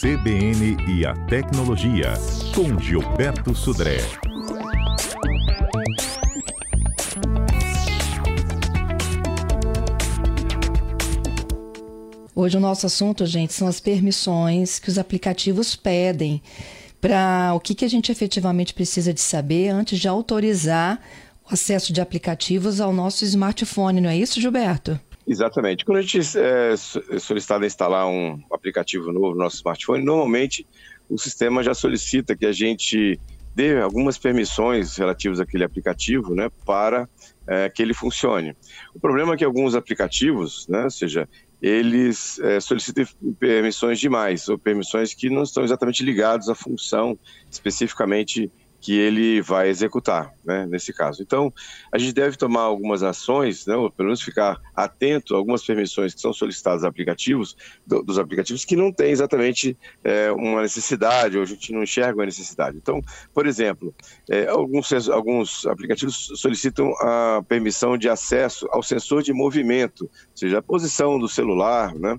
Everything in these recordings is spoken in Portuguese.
CBN e a Tecnologia, com Gilberto Sudré. Hoje o nosso assunto, gente, são as permissões que os aplicativos pedem para o que, que a gente efetivamente precisa de saber antes de autorizar o acesso de aplicativos ao nosso smartphone, não é isso, Gilberto? Exatamente. Quando a gente é, é solicitado instalar um aplicativo novo no nosso smartphone, normalmente o sistema já solicita que a gente dê algumas permissões relativas àquele aplicativo, né, para é, que ele funcione. O problema é que alguns aplicativos, né, ou seja, eles é, solicitam permissões demais, ou permissões que não estão exatamente ligadas à função especificamente que ele vai executar, né, nesse caso. Então, a gente deve tomar algumas ações, né, ou pelo menos ficar atento a algumas permissões que são solicitadas aplicativos, do, dos aplicativos que não têm exatamente é, uma necessidade, ou a gente não enxerga a necessidade. Então, por exemplo, é, alguns, alguns aplicativos solicitam a permissão de acesso ao sensor de movimento, ou seja, a posição do celular, né,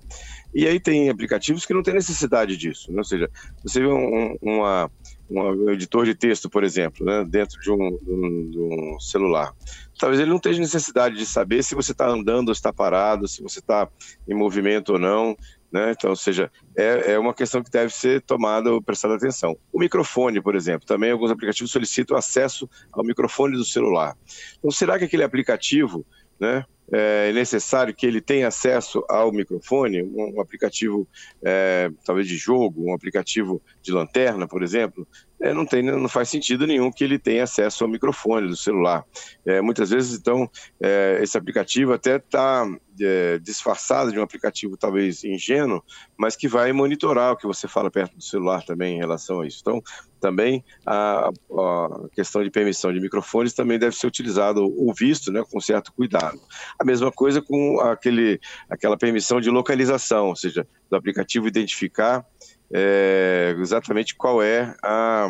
e aí tem aplicativos que não têm necessidade disso, né? ou seja, você vê um, uma um editor de texto, por exemplo, né, dentro de um, de, um, de um, celular. Talvez ele não tenha necessidade de saber se você está andando ou está parado, se você está em movimento ou não. Né? Então, ou seja, é, é uma questão que deve ser tomada ou prestada atenção. O microfone, por exemplo, também alguns aplicativos solicitam acesso ao microfone do celular. Então, será que aquele aplicativo né, é necessário que ele tenha acesso ao microfone, um, um aplicativo é, talvez de jogo, um aplicativo de lanterna, por exemplo, é, não, tem, não faz sentido nenhum que ele tenha acesso ao microfone do celular. É, muitas vezes, então, é, esse aplicativo até está é, disfarçado de um aplicativo talvez ingênuo, mas que vai monitorar o que você fala perto do celular também em relação a isso. Então, também a, a questão de permissão de microfones também deve ser utilizado ou visto né, com certo cuidado. A mesma coisa com aquele, aquela permissão de localização, ou seja, do aplicativo identificar é, exatamente qual é a,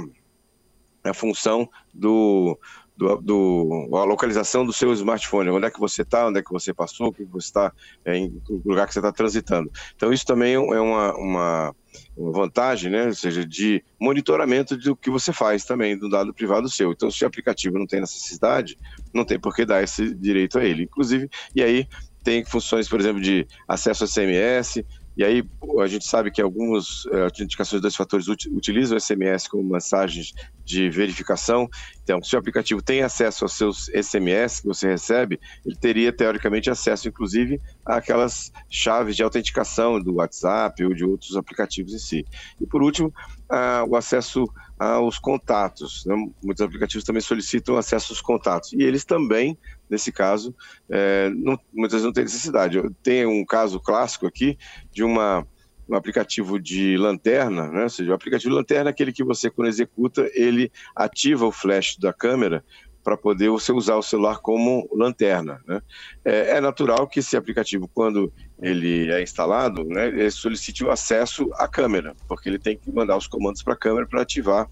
a função do, do, do, a localização do seu smartphone, onde é que você está, onde é que você passou, o que você está, é, em o lugar que você está transitando. Então isso também é uma, uma, uma, vantagem, né? ou seja, de monitoramento do que você faz também, do dado privado seu. Então se o aplicativo não tem necessidade, não tem por que dar esse direito a ele. Inclusive, e aí tem funções, por exemplo, de acesso a SMS, e aí a gente sabe que algumas uh, autenticações de dois fatores ut utilizam o SMS como mensagens de verificação. Então, se o aplicativo tem acesso aos seus SMS que você recebe, ele teria teoricamente acesso, inclusive, àquelas chaves de autenticação do WhatsApp ou de outros aplicativos em si. E por último, uh, o acesso aos contatos. Né? Muitos aplicativos também solicitam acesso aos contatos. E eles também, nesse caso, é, não, muitas vezes não tem necessidade. Tem um caso clássico aqui de uma, um aplicativo de lanterna, né? ou seja, o aplicativo de lanterna é aquele que você, quando executa, ele ativa o flash da câmera para poder você usar o celular como lanterna. Né? É, é, natural que esse aplicativo, quando ele é instalado, né, ele solicite o acesso à câmera, porque ele tem que mandar os comandos para a câmera para ativar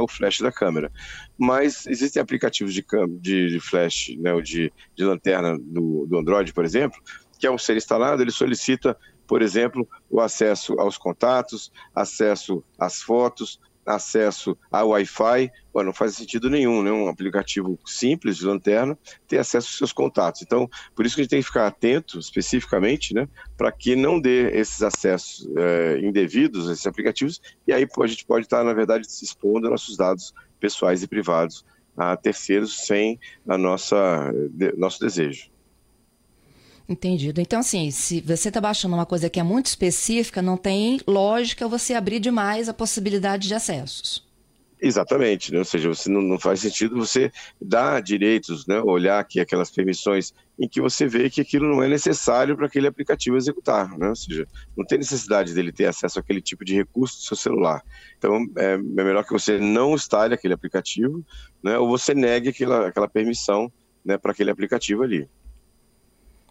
o flash da câmera. Mas existem aplicativos de, de, de flash, né, de, de lanterna do, do Android, por exemplo, que ao ser instalado, ele solicita, por exemplo, o acesso aos contatos, acesso às fotos, acesso ao Wi-Fi, não faz sentido nenhum, né? Um aplicativo simples de lanterna ter acesso aos seus contatos. Então, por isso que a gente tem que ficar atento especificamente, né? Para que não dê esses acessos é, indevidos a esses aplicativos, e aí a gente pode estar, na verdade, se expondo nossos dados pessoais e privados a terceiros sem a nossa de, nosso desejo. Entendido. Então, assim, se você está baixando uma coisa que é muito específica, não tem lógica você abrir demais a possibilidade de acessos. Exatamente, né? ou seja, você não, não, faz sentido você dar direitos, né? olhar aqui aquelas permissões em que você vê que aquilo não é necessário para aquele aplicativo executar, né? ou seja, não tem necessidade dele ter acesso àquele tipo de recurso do seu celular. Então, é, é melhor que você não instale aquele aplicativo, né? ou você negue aquela, aquela permissão né, para aquele aplicativo ali.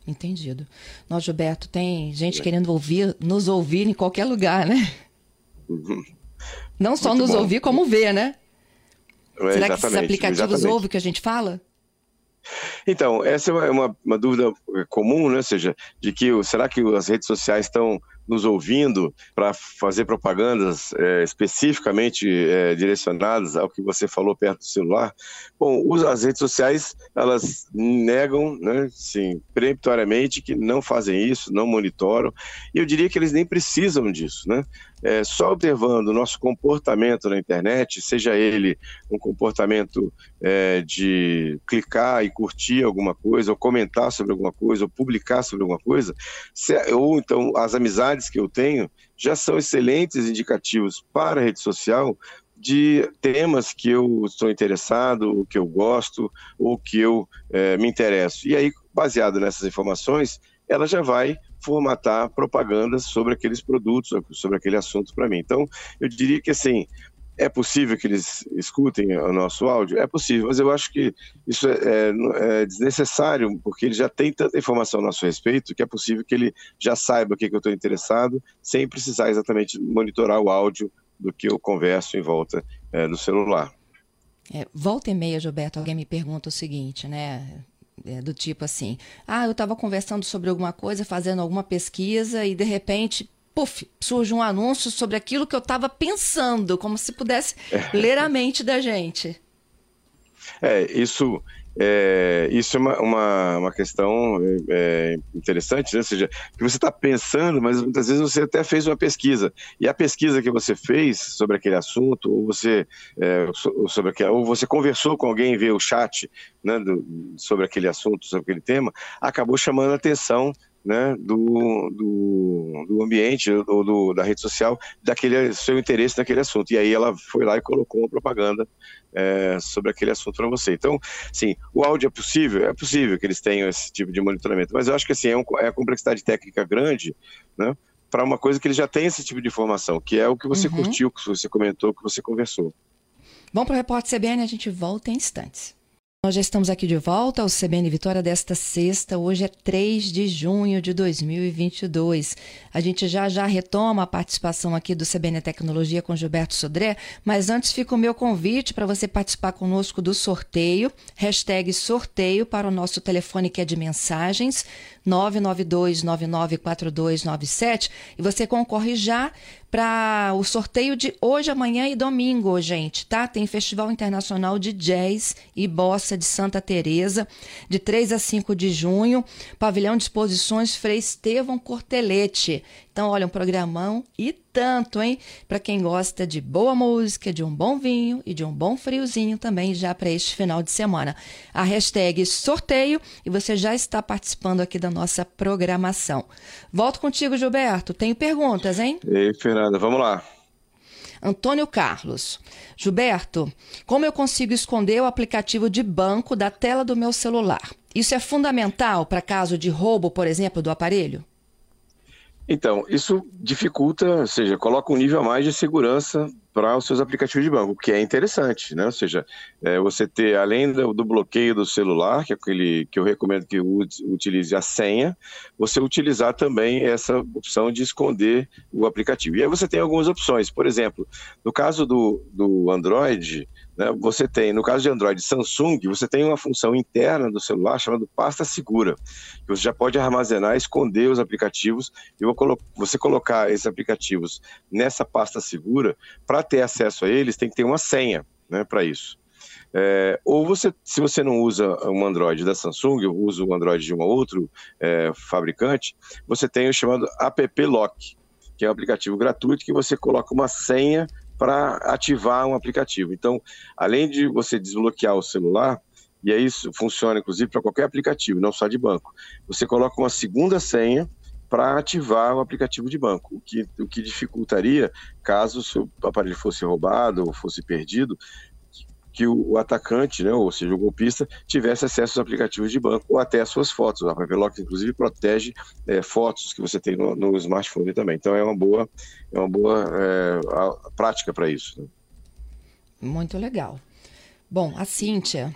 Entendido. Nós, Gilberto, tem gente é. querendo ouvir, nos ouvir em qualquer lugar, né? Uhum. Não só Muito nos bom. ouvir, como ver, né? É, Será que esses aplicativos exatamente. ouvem o que a gente fala? Então, essa é uma, uma, uma, dúvida comum, né? Ou seja, de que será que as redes sociais estão nos ouvindo para fazer propagandas é, especificamente é, direcionadas ao que você falou perto do celular, bom, as redes sociais elas negam, né, sim, peremptoriamente que não fazem isso, não monitoram, e eu diria que eles nem precisam disso, né? É, só observando o nosso comportamento na internet, seja ele um comportamento é, de clicar e curtir alguma coisa, ou comentar sobre alguma coisa, ou publicar sobre alguma coisa, se, ou então as amizades que eu tenho, já são excelentes indicativos para a rede social de temas que eu estou interessado, que eu gosto, ou que eu é, me interesso. E aí, baseado nessas informações, ela já vai formatar propagandas sobre aqueles produtos, sobre aquele assunto para mim. Então, eu diria que assim, é possível que eles escutem o nosso áudio? É possível, mas eu acho que isso é, é, é, desnecessário, porque ele já tem tanta informação a nosso respeito que é possível que ele já saiba o que, que eu estou interessado, sem precisar exatamente monitorar o áudio do que eu converso em volta é, do celular. É, volta e meia, Gilberto, alguém me pergunta o seguinte, né? É, do tipo assim: ah, eu estava conversando sobre alguma coisa, fazendo alguma pesquisa e de repente, puf, surge um anúncio sobre aquilo que eu estava pensando, como se pudesse ler a mente da gente. É, isso é, isso é uma, uma, uma questão é, interessante, né? ou seja, que você está pensando, mas muitas vezes você até fez uma pesquisa, e a pesquisa que você fez sobre aquele assunto, ou você, é, sobre ou você conversou com alguém via o chat né, do, sobre aquele assunto, sobre aquele tema, acabou chamando a atenção né, do, do, do, ambiente ou do, da rede social, daquele seu interesse naquele assunto. E aí ela foi lá e colocou uma propaganda é, sobre aquele assunto para você. Então, sim, o áudio é possível? É possível que eles tenham esse tipo de monitoramento, mas eu acho que assim, é, um, é a complexidade técnica grande, né? Para uma coisa que ele já tem esse tipo de informação, que é o que você uhum. curtiu, que você comentou, que você conversou. Vamos para o Repórter CBN, a gente volta em instantes. Nós já estamos aqui de volta ao CBN Vitória desta sexta. Hoje é 3 de junho de 2022. A gente já já retoma a participação aqui do CBN Tecnologia com Gilberto Sodré, mas antes fica o meu convite para você participar conosco do sorteio. Hashtag sorteio para o nosso telefone que é de mensagens 992994297 e você concorre já para o sorteio de hoje, amanhã e domingo, gente, tá? Tem Festival Internacional de Jazz e Bossa de Santa Teresa, de 3 a 5 de junho, pavilhão de exposições Frei Estevão Cortelete. Então, olha, um programão e tanto, hein? Para quem gosta de boa música, de um bom vinho e de um bom friozinho também já para este final de semana. A hashtag sorteio e você já está participando aqui da nossa programação. Volto contigo, Gilberto. Tenho perguntas, hein? Ei, Fernanda, vamos lá. Antônio Carlos. Gilberto, como eu consigo esconder o aplicativo de banco da tela do meu celular? Isso é fundamental para caso de roubo, por exemplo, do aparelho? Então, isso dificulta, ou seja, coloca um nível a mais de segurança para os seus aplicativos de banco, o que é interessante, né? Ou seja, é, você ter, além do, do, bloqueio do celular, que é aquele que eu recomendo que utilize a senha, você utilizar também essa opção de esconder o aplicativo. E aí você tem algumas opções, por exemplo, no caso do, do Android, né, você tem, no caso de Android Samsung, você tem uma função interna do celular chamada pasta segura, que você já pode armazenar, esconder os aplicativos e você colocar esses aplicativos nessa pasta segura, para ter acesso a eles, tem que ter uma senha né, para isso. É, ou você, se você não usa um Android da Samsung, ou usa um Android de um outro é, fabricante, você tem o chamado App Lock, que é um aplicativo gratuito que você coloca uma senha para ativar um aplicativo. Então, além de você desbloquear o celular, e aí isso funciona inclusive para qualquer aplicativo, não só de banco, você coloca uma segunda senha para ativar o aplicativo de banco, o que, o que dificultaria caso o seu aparelho fosse roubado ou fosse perdido, que o, atacante, né, ou seja, o golpista, tivesse acesso aos aplicativos de banco ou até às suas fotos. A Paperlock, inclusive, protege é, fotos que você tem no, no, smartphone também. Então, é uma boa, é uma boa é, prática para isso. Né? Muito legal. Bom, a Cíntia,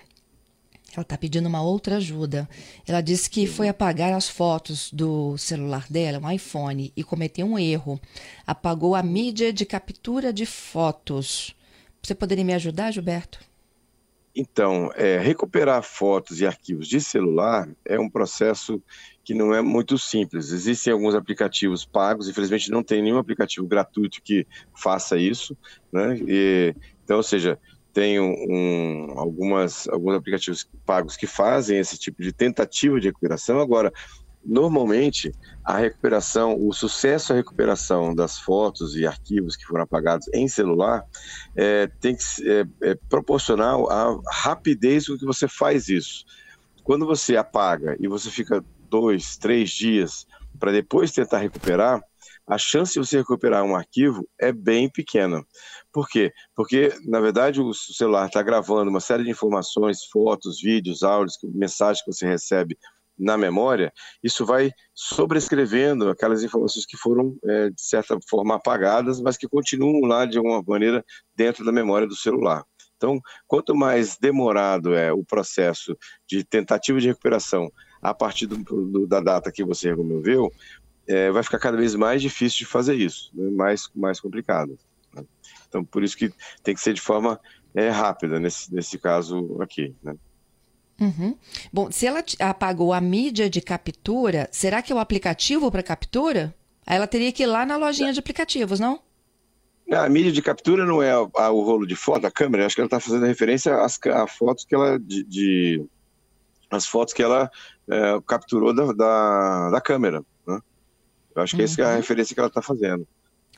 ela está pedindo uma outra ajuda. Ela disse que foi apagar as fotos do celular dela, um iPhone, e cometeu um erro. Apagou a mídia de captura de fotos. Você poderia me ajudar, Gilberto? Então, é, recuperar fotos e arquivos de celular é um processo que não é muito simples. Existem alguns aplicativos pagos, infelizmente não tem nenhum aplicativo gratuito que faça isso, né? E, então, ou seja, tem um, algumas, alguns aplicativos pagos que fazem esse tipo de tentativa de recuperação. Agora, normalmente, a recuperação, o sucesso à recuperação das fotos e arquivos que foram apagados em celular é, tem que é, é proporcional à rapidez com que você faz isso. Quando você apaga e você fica dois, três dias para depois tentar recuperar, a chance de você recuperar um arquivo é bem pequena. Por quê? Porque, na verdade, o celular está gravando uma série de informações, fotos, vídeos, áudios, mensagens que você recebe na memória, isso vai sobrescrevendo aquelas informações que foram, é, de certa forma, apagadas, mas que continuam lá, de alguma maneira, dentro da memória do celular. Então, quanto mais demorado é o processo de tentativa de recuperação a partir do, do, da data que você removeu, é, vai ficar cada vez mais difícil de fazer isso, né? mais, mais complicado. Né? Então, por isso que tem que ser de forma é, rápida nesse, nesse caso aqui. Né? Uhum. Bom, se ela apagou a mídia de captura, será que é o aplicativo para captura? ela teria que ir lá na lojinha de aplicativos, não? A mídia de captura não é a, a, o rolo de foto, a câmera. Acho que ela está fazendo referência às a fotos que ela de, de as fotos que ela é, capturou da, da, da câmera. Né? Eu acho que uhum. essa é a uhum. referência que ela está fazendo.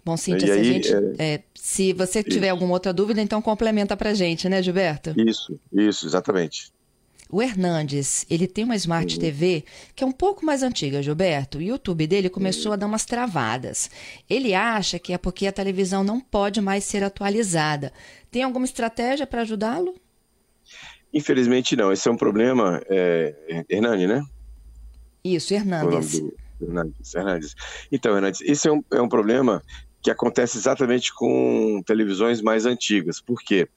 Bom, Cíntia, se, aí, gente, é... É, se você tiver isso. alguma outra dúvida, então complementa para gente, né, Gilberto? Isso, isso, exatamente. O Hernandes, ele tem uma Smart uhum. TV que é um pouco mais antiga, Gilberto. O YouTube dele começou uhum. a dar umas travadas. Ele acha que é porque a televisão não pode mais ser atualizada. Tem alguma estratégia para ajudá-lo? Infelizmente não. Esse é um problema, é, Hernandes, né? Isso, Hernandes. Hernandes, Hernandes. Então, Hernandes, esse é um, é um problema que acontece exatamente com televisões mais antigas. Por quê?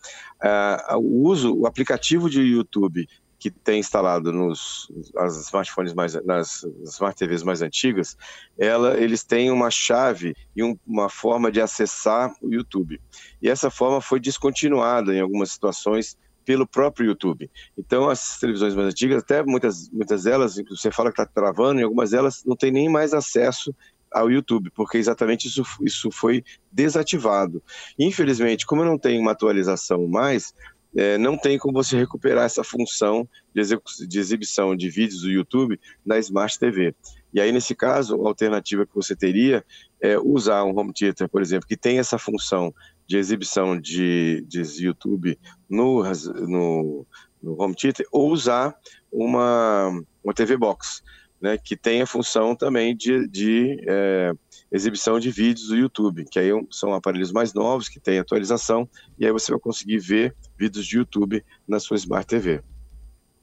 Uh, o uso, o aplicativo de YouTube que tem instalado nos as smartphones mais nas smart TVs mais antigas, ela, eles têm uma chave e um, uma forma de acessar o YouTube. E essa forma foi descontinuada em algumas situações pelo próprio YouTube. Então, as televisões mais antigas, até muitas, muitas delas, você fala que está travando, e algumas delas não tem nem mais acesso ao YouTube, porque exatamente isso, isso foi desativado. Infelizmente, como não tem uma atualização mais, é, não tem como você recuperar essa função de, de, exibição de vídeos do YouTube na Smart TV. E aí, nesse caso, a alternativa que você teria é usar um home theater, por exemplo, que tem essa função de exibição de, de YouTube no, no, no home theater, ou usar uma, uma TV Box, né, que tem a função também de, de é, exibição de vídeos do YouTube, que aí são aparelhos mais novos, que têm atualização, e aí você vai conseguir ver vídeos de YouTube na sua Smart TV.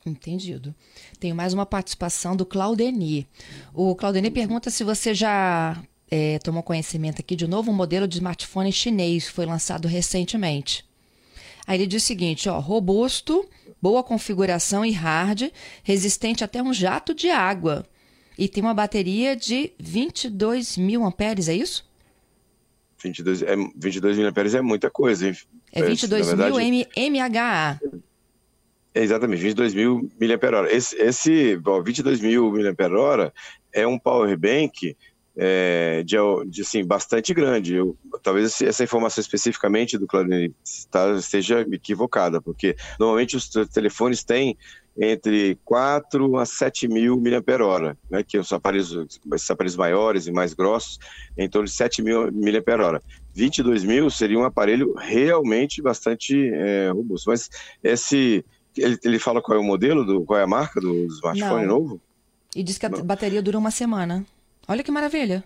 Entendido. Tenho mais uma participação do Claudeni. O Claudeni pergunta se você já é, tomou conhecimento aqui de um novo modelo de smartphone chinês que foi lançado recentemente. Aí ele diz o seguinte, ó, robusto, boa configuração e hard, resistente até um jato de água. E tem uma bateria de 22 mil amperes, é isso? 22, é, 22 mil amperes é muita coisa, hein? É 22 é, mil mAh. É exatamente, 22 mil mAh. Esse, esse ó, 22 mil mAh é um power bank é, de, de, assim, bastante grande. Eu, talvez essa informação especificamente do Claudinei tá, esteja equivocada, porque normalmente os telefones têm entre 4 a 7 mil mAh, né, que são aparelhos, esses aparelhos maiores e mais grossos, em torno de 7 mil mAh. 22 mil seria um aparelho realmente bastante é, robusto. Mas esse, ele, ele fala qual é o modelo, do, qual é a marca do smartphone Não. novo? E diz que a Não. bateria dura uma semana. Olha que maravilha.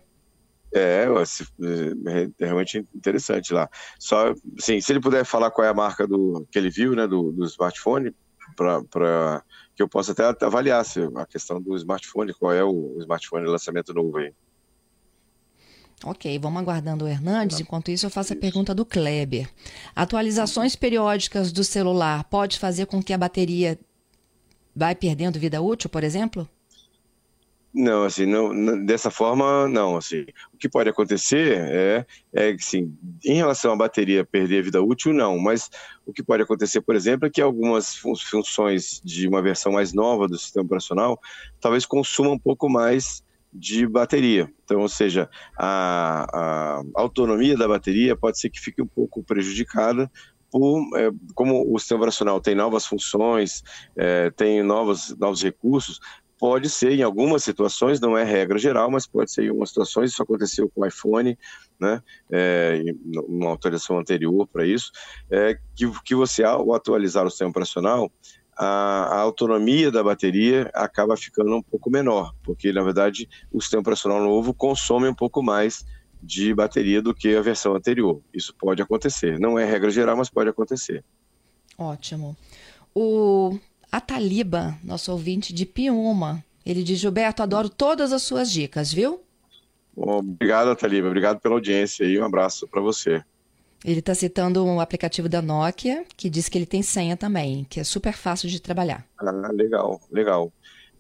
É, é, é, realmente interessante lá. Só, assim, se ele puder falar qual é a marca do que ele viu, né, do, do smartphone, para que eu possa até avaliar se a questão do smartphone, qual é o smartphone de lançamento novo aí. Ok, vamos aguardando o Hernandes. Enquanto isso, eu faço a pergunta do Kleber. Atualizações periódicas do celular pode fazer com que a bateria vai perdendo vida útil, por exemplo? Não, assim, não, dessa forma, não, assim, o que pode acontecer é, é assim, em relação à bateria perder a vida útil, não, mas o que pode acontecer, por exemplo, é que algumas funções de uma versão mais nova do sistema operacional talvez consumam um pouco mais de bateria. Então, ou seja, a, a autonomia da bateria pode ser que fique um pouco prejudicada por, é, como o sistema operacional tem novas funções, é, tem novos, novos recursos, pode ser em algumas situações, não é regra geral, mas pode ser em algumas situações, isso aconteceu com o iPhone, né, é, uma autorização anterior para isso, é, que, que você, ao atualizar o sistema operacional, a, a, autonomia da bateria acaba ficando um pouco menor, porque na verdade o sistema operacional novo consome um pouco mais de bateria do que a versão anterior. Isso pode acontecer. Não é regra geral, mas pode acontecer. Ótimo. O a Taliba, nosso ouvinte de Piuma, ele diz: Gilberto, adoro todas as suas dicas, viu? Obrigado, Taliba. Obrigado pela audiência e um abraço para você. Ele está citando um aplicativo da Nokia que diz que ele tem senha também, que é super fácil de trabalhar. Ah, legal, legal.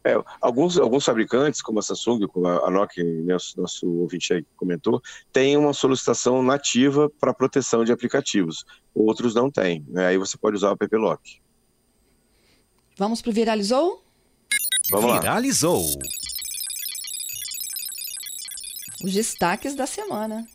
É, alguns, alguns fabricantes, como a Samsung, como a Nokia, nosso, nosso ouvinte aí comentou, têm uma solicitação nativa para proteção de aplicativos. Outros não têm. Né? Aí você pode usar o PP Lock. Vamos pro Viralizou? Vamos Viralizou. Os destaques da semana.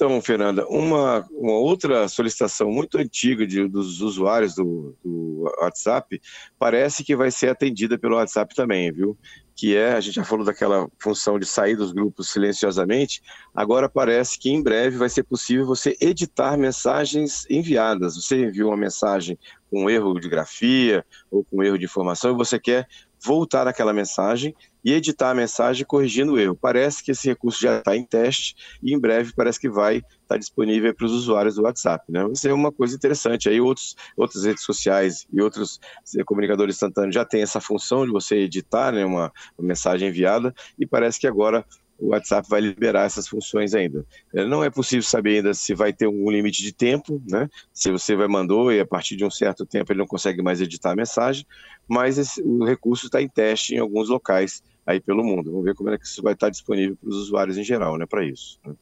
Então, Fernanda, uma, uma outra solicitação muito antiga de, dos usuários do, do, WhatsApp parece que vai ser atendida pelo WhatsApp também, viu? Que é, a gente já falou daquela função de sair dos grupos silenciosamente, agora parece que em breve vai ser possível você editar mensagens enviadas. Você enviou uma mensagem com erro de grafia ou com erro de informação e você quer voltar aquela mensagem e editar a mensagem corrigindo o erro. Parece que esse recurso já está em teste e em breve parece que vai estar tá disponível para os usuários do WhatsApp. Né? Isso é uma coisa interessante. Aí outros, outras redes sociais e outros eh, comunicadores instantâneos já têm essa função de você editar né, uma, uma mensagem enviada e parece que agora o WhatsApp vai liberar essas funções ainda. É, não é possível saber ainda se vai ter um limite de tempo, né? Se você vai mandou e a partir de um certo tempo ele não consegue mais editar a mensagem, mas esse, o recurso está em teste em alguns locais aí pelo mundo. Vamos ver como é que isso vai estar disponível para os usuários em geral, né? Para isso. Né?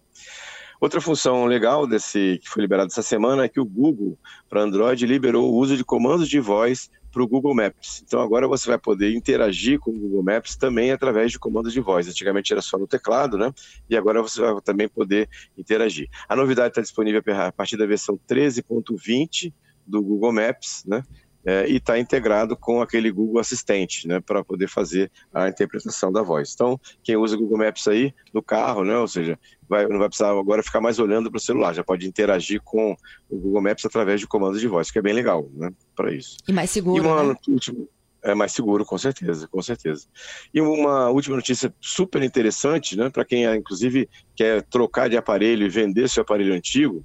Outra função legal desse que foi liberado essa semana é que o Google para Android liberou o uso de comandos de voz para o Google Maps. Então agora você vai poder interagir com o Google Maps também através de comandos de voz. Antigamente era só no teclado, né? E agora você vai também poder interagir. A novidade está disponível a partir da versão 13.20 do Google Maps, né? É, e está integrado com aquele Google Assistente, né, para poder fazer a interpretação da voz. Então, quem usa o Google Maps aí no carro, né, ou seja, vai, não vai precisar agora ficar mais olhando para o celular, já pode interagir com o Google Maps através de comandos de voz, que é bem legal, né, para isso. E mais seguro, e uma, né? última, é mais seguro, com certeza, com certeza. E uma última notícia super interessante, né, para quem inclusive quer trocar de aparelho e vender seu aparelho antigo,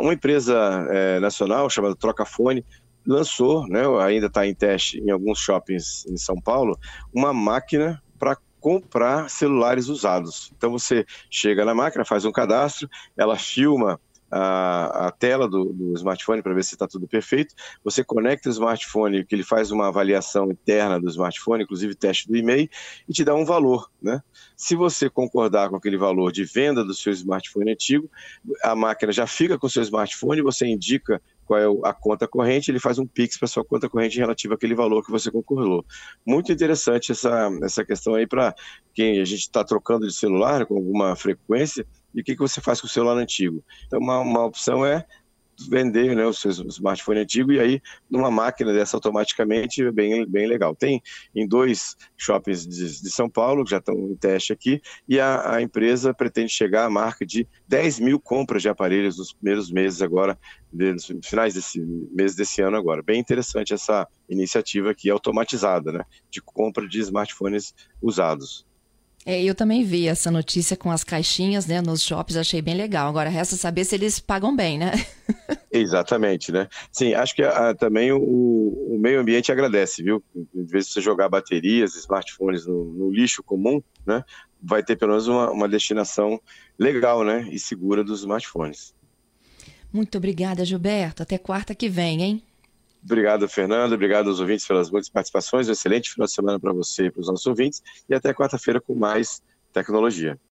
uma empresa é, nacional chamada Trocafone lançou, né, ainda está em teste em alguns shoppings em São Paulo, uma máquina para comprar celulares usados. Então você chega na máquina, faz um cadastro, ela filma a, a tela do, do smartphone para ver se está tudo perfeito. Você conecta o smartphone, que ele faz uma avaliação interna do smartphone, inclusive teste do e-mail, e te dá um valor. Né? Se você concordar com aquele valor de venda do seu smartphone antigo, a máquina já fica com o seu smartphone, você indica qual é a conta corrente, ele faz um Pix para sua conta corrente relativa àquele valor que você concordou. Muito interessante essa, essa questão aí para quem a gente está trocando de celular com alguma frequência, e o que, que você faz com o celular antigo. Então, uma, uma opção é vender né, o seu smartphone antigo e aí numa máquina dessa automaticamente é bem, bem legal. Tem em dois shoppings de, de São Paulo, que já estão em teste aqui, e a, a, empresa pretende chegar à marca de 10 mil compras de aparelhos nos primeiros meses agora, de, nos finais desse mês desse ano agora. Bem interessante essa iniciativa aqui automatizada, né, de compra de smartphones usados. É, eu também vi essa notícia com as caixinhas, né, nos shops, achei bem legal. Agora resta saber se eles pagam bem, né? Exatamente, né? Sim, acho que a, ah, também o, o, meio ambiente agradece, viu? Em vez de você jogar baterias, smartphones no, no lixo comum, né? Vai ter pelo menos uma, uma destinação legal, né? E segura dos smartphones. Muito obrigada, Gilberto. Até quarta que vem, hein? Obrigado, Fernando. Obrigado aos ouvintes pelas muitas participações. Um excelente final de semana para você e para os nossos ouvintes. E até quarta-feira com mais tecnologia.